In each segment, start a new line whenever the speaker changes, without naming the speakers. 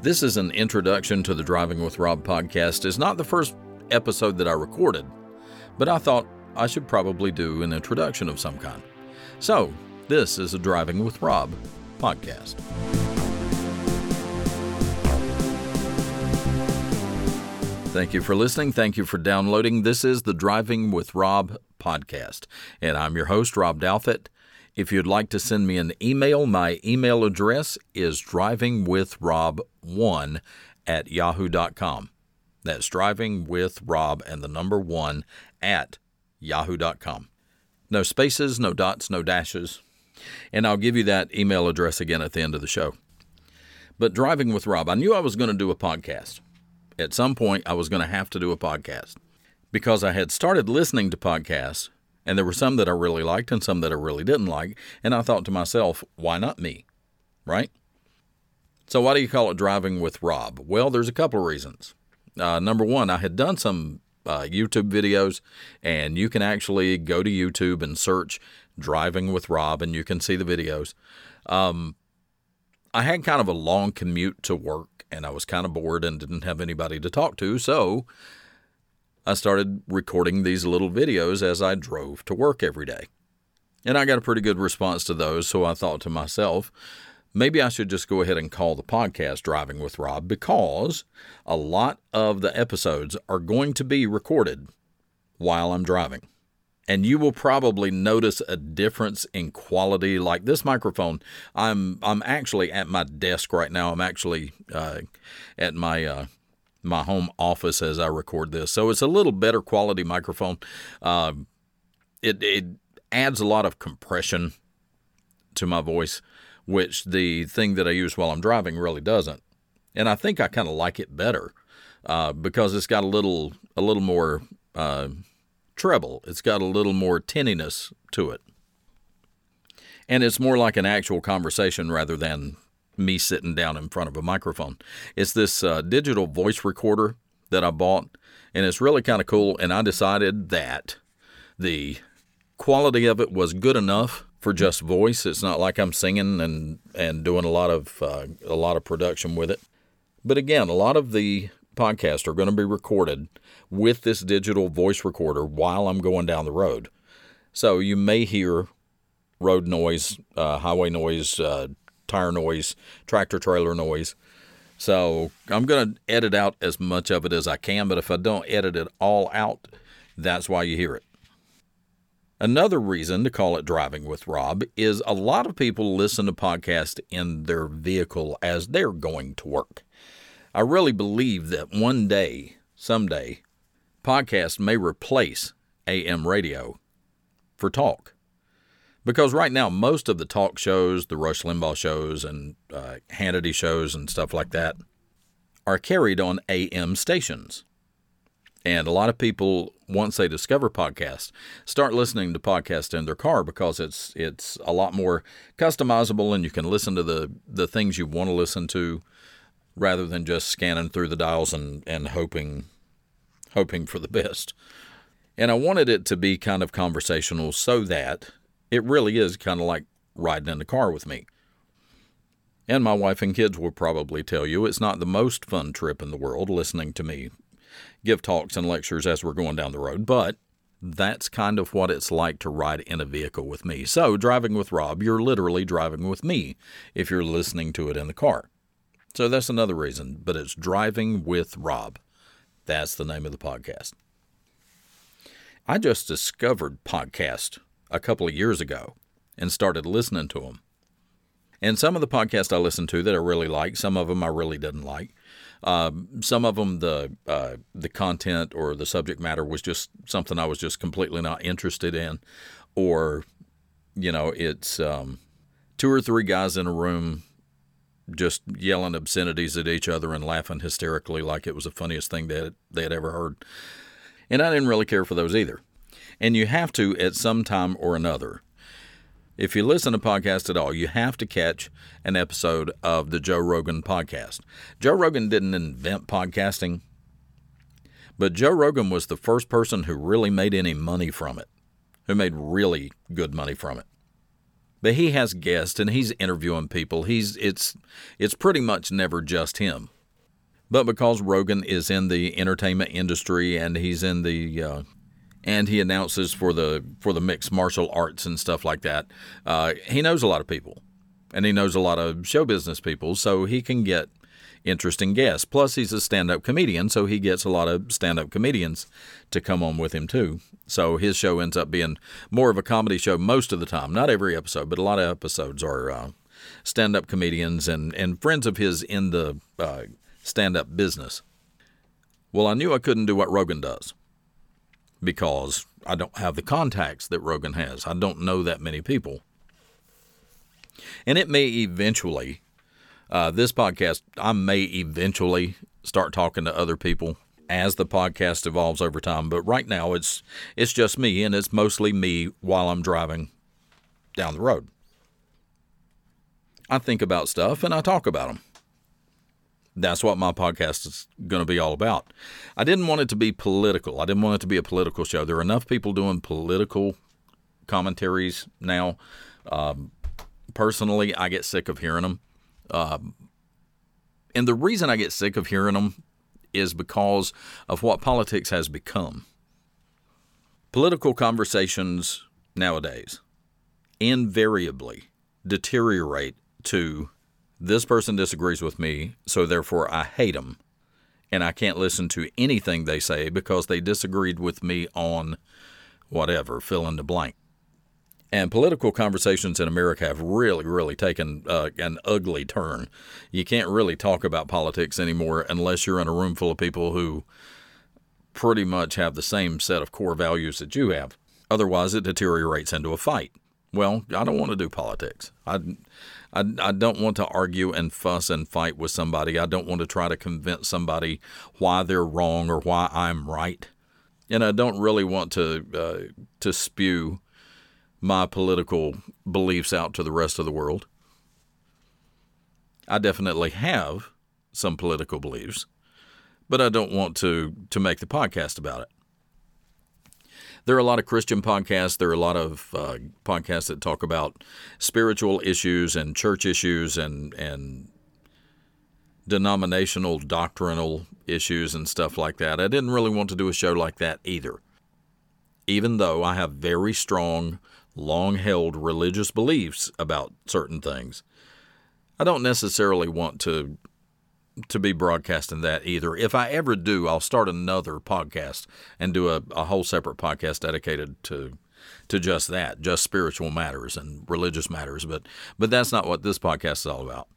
This is an introduction to the Driving with Rob podcast. It's not the first episode that I recorded, but I thought I should probably do an introduction of some kind. So, this is a Driving with Rob podcast. Thank you for listening. Thank you for downloading. This is the Driving with Rob podcast, and I'm your host, Rob Douthit. If you'd like to send me an email, my email address is drivingwithrob1 at yahoo.com. That's driving with Rob and the number one at yahoo.com. No spaces, no dots, no dashes. And I'll give you that email address again at the end of the show. But driving with Rob, I knew I was going to do a podcast. At some point, I was going to have to do a podcast because I had started listening to podcasts and there were some that I really liked and some that I really didn't like. And I thought to myself, why not me? Right? So, why do you call it driving with Rob? Well, there's a couple of reasons. Uh, number one, I had done some uh, YouTube videos, and you can actually go to YouTube and search driving with Rob, and you can see the videos. Um, I had kind of a long commute to work, and I was kind of bored and didn't have anybody to talk to. So, I started recording these little videos as I drove to work every day. And I got a pretty good response to those, so I thought to myself, maybe I should just go ahead and call the podcast Driving with Rob because a lot of the episodes are going to be recorded while I'm driving. And you will probably notice a difference in quality. Like this microphone, I'm I'm actually at my desk right now. I'm actually uh, at my uh, my home office as I record this. So it's a little better quality microphone. Uh, it, it adds a lot of compression to my voice, which the thing that I use while I'm driving really doesn't. And I think I kind of like it better uh, because it's got a little a little more uh, treble. It's got a little more tinniness to it. And it's more like an actual conversation rather than me sitting down in front of a microphone. It's this uh, digital voice recorder that I bought, and it's really kind of cool. And I decided that the quality of it was good enough for just voice. It's not like I'm singing and and doing a lot of uh, a lot of production with it. But again, a lot of the podcasts are going to be recorded with this digital voice recorder while I'm going down the road. So you may hear road noise, uh, highway noise, uh, tire noise, tractor trailer noise. So I'm going to edit out as much of it as I can, but if I don't edit it all out, that's why you hear it. Another reason to call it Driving with Rob is a lot of people listen to podcasts in their vehicle as they're going to work. I really believe that one day, someday, podcasts may replace AM radio for talk. Because right now, most of the talk shows, the Rush Limbaugh shows, and uh, Hannity shows, and stuff like that, are carried on AM stations. And a lot of people, once they discover podcasts, start listening to podcasts in their car because it's it's a lot more customizable, and you can listen to the the things you want to listen to, rather than just scanning through the dials and and hoping hoping for the best. And I wanted it to be kind of conversational so that it really is kind of like riding in the car with me. And my wife and kids will probably tell you it's not the most fun trip in the world listening to me give talks and lectures as we're going down the road, but that's kind of what it's like to ride in a vehicle with me. So, driving with Rob, you're literally driving with me if you're listening to it in the car. So, that's another reason, but it's Driving with Rob. That's the name of the podcast. I just discovered podcast a couple of years ago and started listening to them. And some of the podcasts I listened to that I really liked, some of them I really didn't like. Uh, some of them, the uh, the content or the subject matter was just something I was just completely not interested in, or you know, it's um, two or three guys in a room just yelling obscenities at each other and laughing hysterically like it was the funniest thing that they had ever heard. And I didn't really care for those either. And you have to at some time or another. If you listen to podcasts at all, you have to catch an episode of the Joe Rogan podcast. Joe Rogan didn't invent podcasting, but Joe Rogan was the first person who really made any money from it, who made really good money from it. But he has guests and he's interviewing people. He's it's it's pretty much never just him. But because Rogan is in the entertainment industry and he's in the uh, and he announces for the for the mixed martial arts and stuff like that, uh, he knows a lot of people, and he knows a lot of show business people, so he can get interesting guests. Plus, he's a stand-up comedian, so he gets a lot of stand-up comedians to come on with him too. So his show ends up being more of a comedy show most of the time. Not every episode, but a lot of episodes are uh, stand-up comedians and and friends of his in the uh, stand-up business. Well, I knew I couldn't do what Rogan does because I don't have the contacts that Rogan has. I don't know that many people. And it may eventually uh, this podcast, I may eventually start talking to other people as the podcast evolves over time. But right now, it's it's just me, and it's mostly me while I'm driving down the road. I think about stuff and I talk about them. That's what my podcast is going to be all about. I didn't want it to be political. I didn't want it to be a political show. There are enough people doing political commentaries now. Um, personally, I get sick of hearing them. Um, and the reason I get sick of hearing them is because of what politics has become. Political conversations nowadays invariably deteriorate to this person disagrees with me, so therefore I hate them. And I can't listen to anything they say because they disagreed with me on whatever, fill in the blank. And political conversations in America have really, really taken uh, an ugly turn. You can't really talk about politics anymore unless you're in a room full of people who pretty much have the same set of core values that you have. Otherwise, it deteriorates into a fight. Well, I don't want to do politics. I, I, I don't want to argue and fuss and fight with somebody. I don't want to try to convince somebody why they're wrong or why I'm right. And I don't really want to uh, to spew my political beliefs out to the rest of the world. I definitely have some political beliefs, but I don't want to to make the podcast about it. There are a lot of Christian podcasts. There are a lot of uh, podcasts that talk about spiritual issues and church issues and and denominational doctrinal issues and stuff like that. I didn't really want to do a show like that either. Even though I have very strong long held religious beliefs about certain things. I don't necessarily want to to be broadcasting that either. If I ever do, I'll start another podcast and do a, a whole separate podcast dedicated to to just that, just spiritual matters and religious matters. But but that's not what this podcast is all about.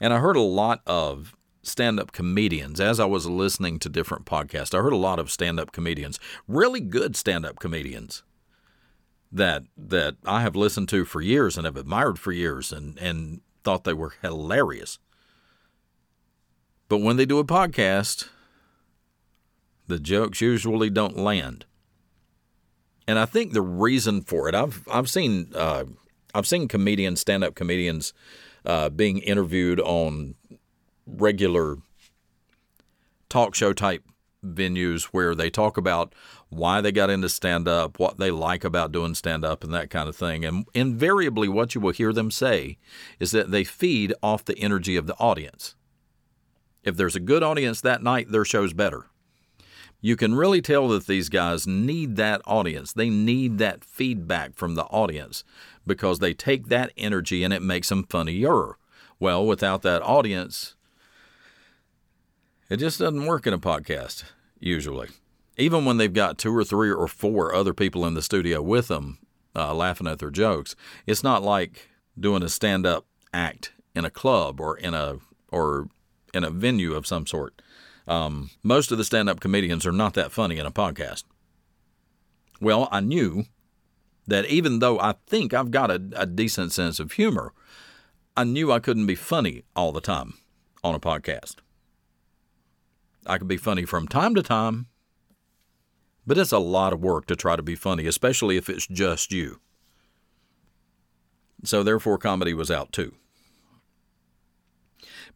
And I heard a lot of stand up comedians as I was listening to different podcasts. I heard a lot of stand up comedians, really good stand up comedians that that I have listened to for years and have admired for years and, and thought they were hilarious. But when they do a podcast, the jokes usually don't land. And I think the reason for it, I've I've seen uh, I've seen comedians, stand up comedians, uh, being interviewed on regular talk show type venues where they talk about why they got into stand up, what they like about doing stand up, and that kind of thing. And invariably, what you will hear them say is that they feed off the energy of the audience. If there's a good audience that night, their show's better. You can really tell that these guys need that audience. They need that feedback from the audience because they take that energy and it makes them funnier. Well, without that audience, it just doesn't work in a podcast, usually even when they've got two or three or four other people in the studio with them uh, laughing at their jokes, it's not like doing a stand up act in a club or in a or in a venue of some sort. Um, most of the stand up comedians are not that funny in a podcast. Well, I knew that even though I think I've got a, a decent sense of humor, I knew I couldn't be funny all the time on a podcast. I could be funny from time to time, but it's a lot of work to try to be funny, especially if it's just you. So, therefore, comedy was out too.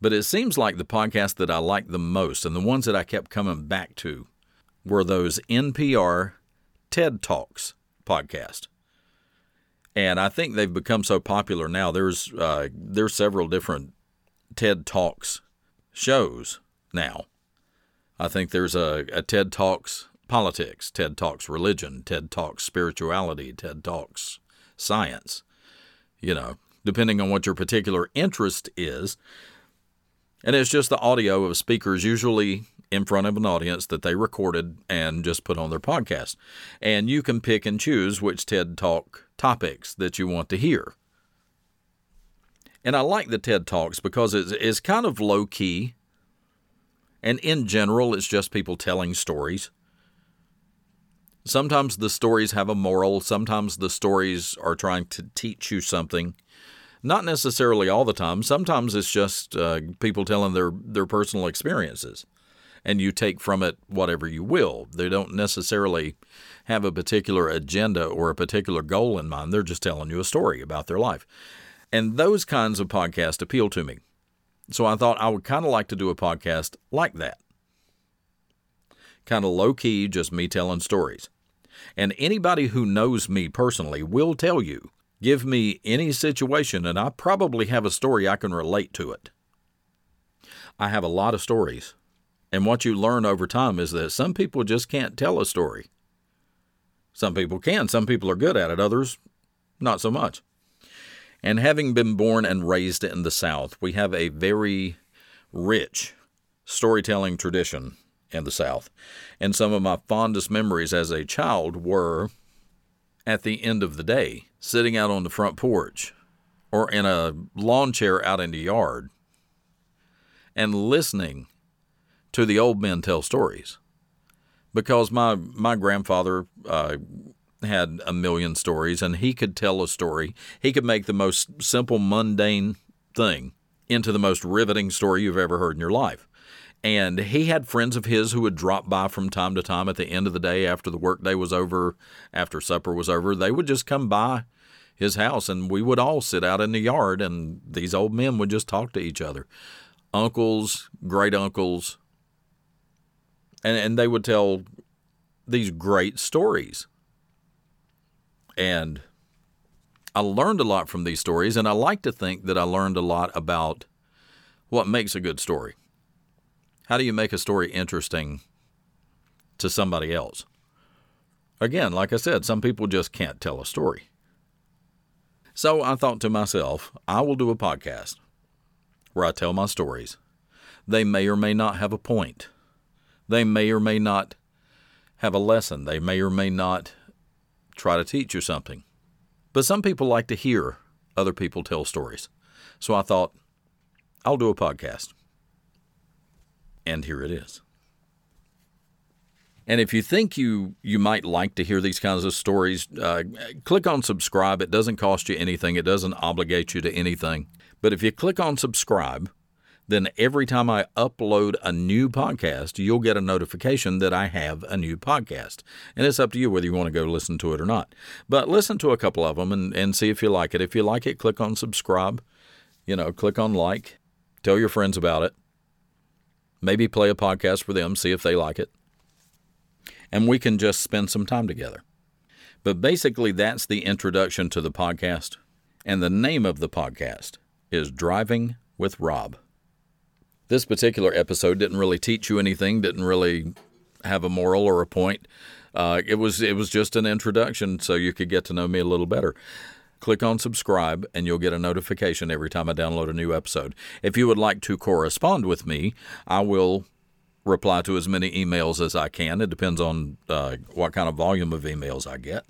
But it seems like the podcast that I liked the most and the ones that I kept coming back to were those NPR TED Talks podcast. And I think they've become so popular now. There's uh, there's several different TED Talks shows now. I think there's a, a TED Talks politics, TED Talks religion, TED Talks spirituality, TED Talks science. You know, depending on what your particular interest is. And it's just the audio of speakers, usually in front of an audience that they recorded and just put on their podcast. And you can pick and choose which TED Talk topics that you want to hear. And I like the TED Talks because it's, it's kind of low key. And in general, it's just people telling stories. Sometimes the stories have a moral, sometimes the stories are trying to teach you something. Not necessarily all the time. Sometimes it's just uh, people telling their, their personal experiences, and you take from it whatever you will. They don't necessarily have a particular agenda or a particular goal in mind. They're just telling you a story about their life. And those kinds of podcasts appeal to me. So I thought I would kind of like to do a podcast like that. Kind of low key, just me telling stories. And anybody who knows me personally will tell you give me any situation, and I probably have a story I can relate to it. I have a lot of stories. And what you learn over time is that some people just can't tell a story. Some people can, some people are good at it, others not so much. And having been born and raised in the South, we have a very rich storytelling tradition in the South. And some of my fondest memories as a child were at the end of the day, sitting out on the front porch or in a lawn chair out in the yard and listening to the old men tell stories. Because my, my grandfather uh, had a million stories and he could tell a story. He could make the most simple, mundane thing into the most riveting story you've ever heard in your life. And he had friends of his who would drop by from time to time at the end of the day after the workday was over, after supper was over. They would just come by his house and we would all sit out in the yard and these old men would just talk to each other. Uncles, great uncles, and, and they would tell these great stories. And I learned a lot from these stories, and I like to think that I learned a lot about what makes a good story. How do you make a story interesting to somebody else? Again, like I said, some people just can't tell a story. So I thought to myself, I will do a podcast where I tell my stories. They may or may not have a point. They may or may not have a lesson. They may or may not try to teach you something. But some people like to hear other people tell stories. So I thought, I'll do a podcast. And here it is. And if you think you you might like to hear these kinds of stories, uh, click on subscribe. It doesn't cost you anything. It doesn't obligate you to anything. But if you click on subscribe, then every time I upload a new podcast, you'll get a notification that I have a new podcast. And it's up to you whether you want to go listen to it or not. But listen to a couple of them and, and see if you like it. If you like it, click on subscribe. You know, click on like. Tell your friends about it. Maybe play a podcast for them, see if they like it. And we can just spend some time together. But basically, that's the introduction to the podcast. And the name of the podcast is Driving with Rob. This particular episode didn't really teach you anything, didn't really have a moral or a point. Uh, it was it was just an introduction so you could get to know me a little better. Click on subscribe and you'll get a notification every time I download a new episode. If you would like to correspond with me, I will reply to as many emails as I can. It depends on uh, what kind of volume of emails I get.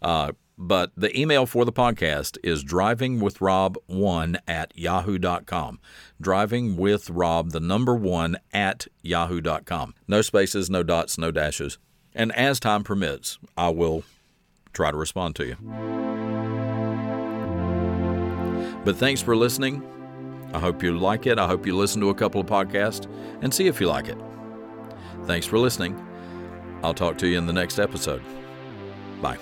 Uh, but the email for the podcast is drivingwithrob1 at yahoo.com. Driving with Rob, the number one at yahoo.com. No spaces, no dots, no dashes. And as time permits, I will try to respond to you. But thanks for listening. I hope you like it. I hope you listen to a couple of podcasts and see if you like it. Thanks for listening. I'll talk to you in the next episode. Bye.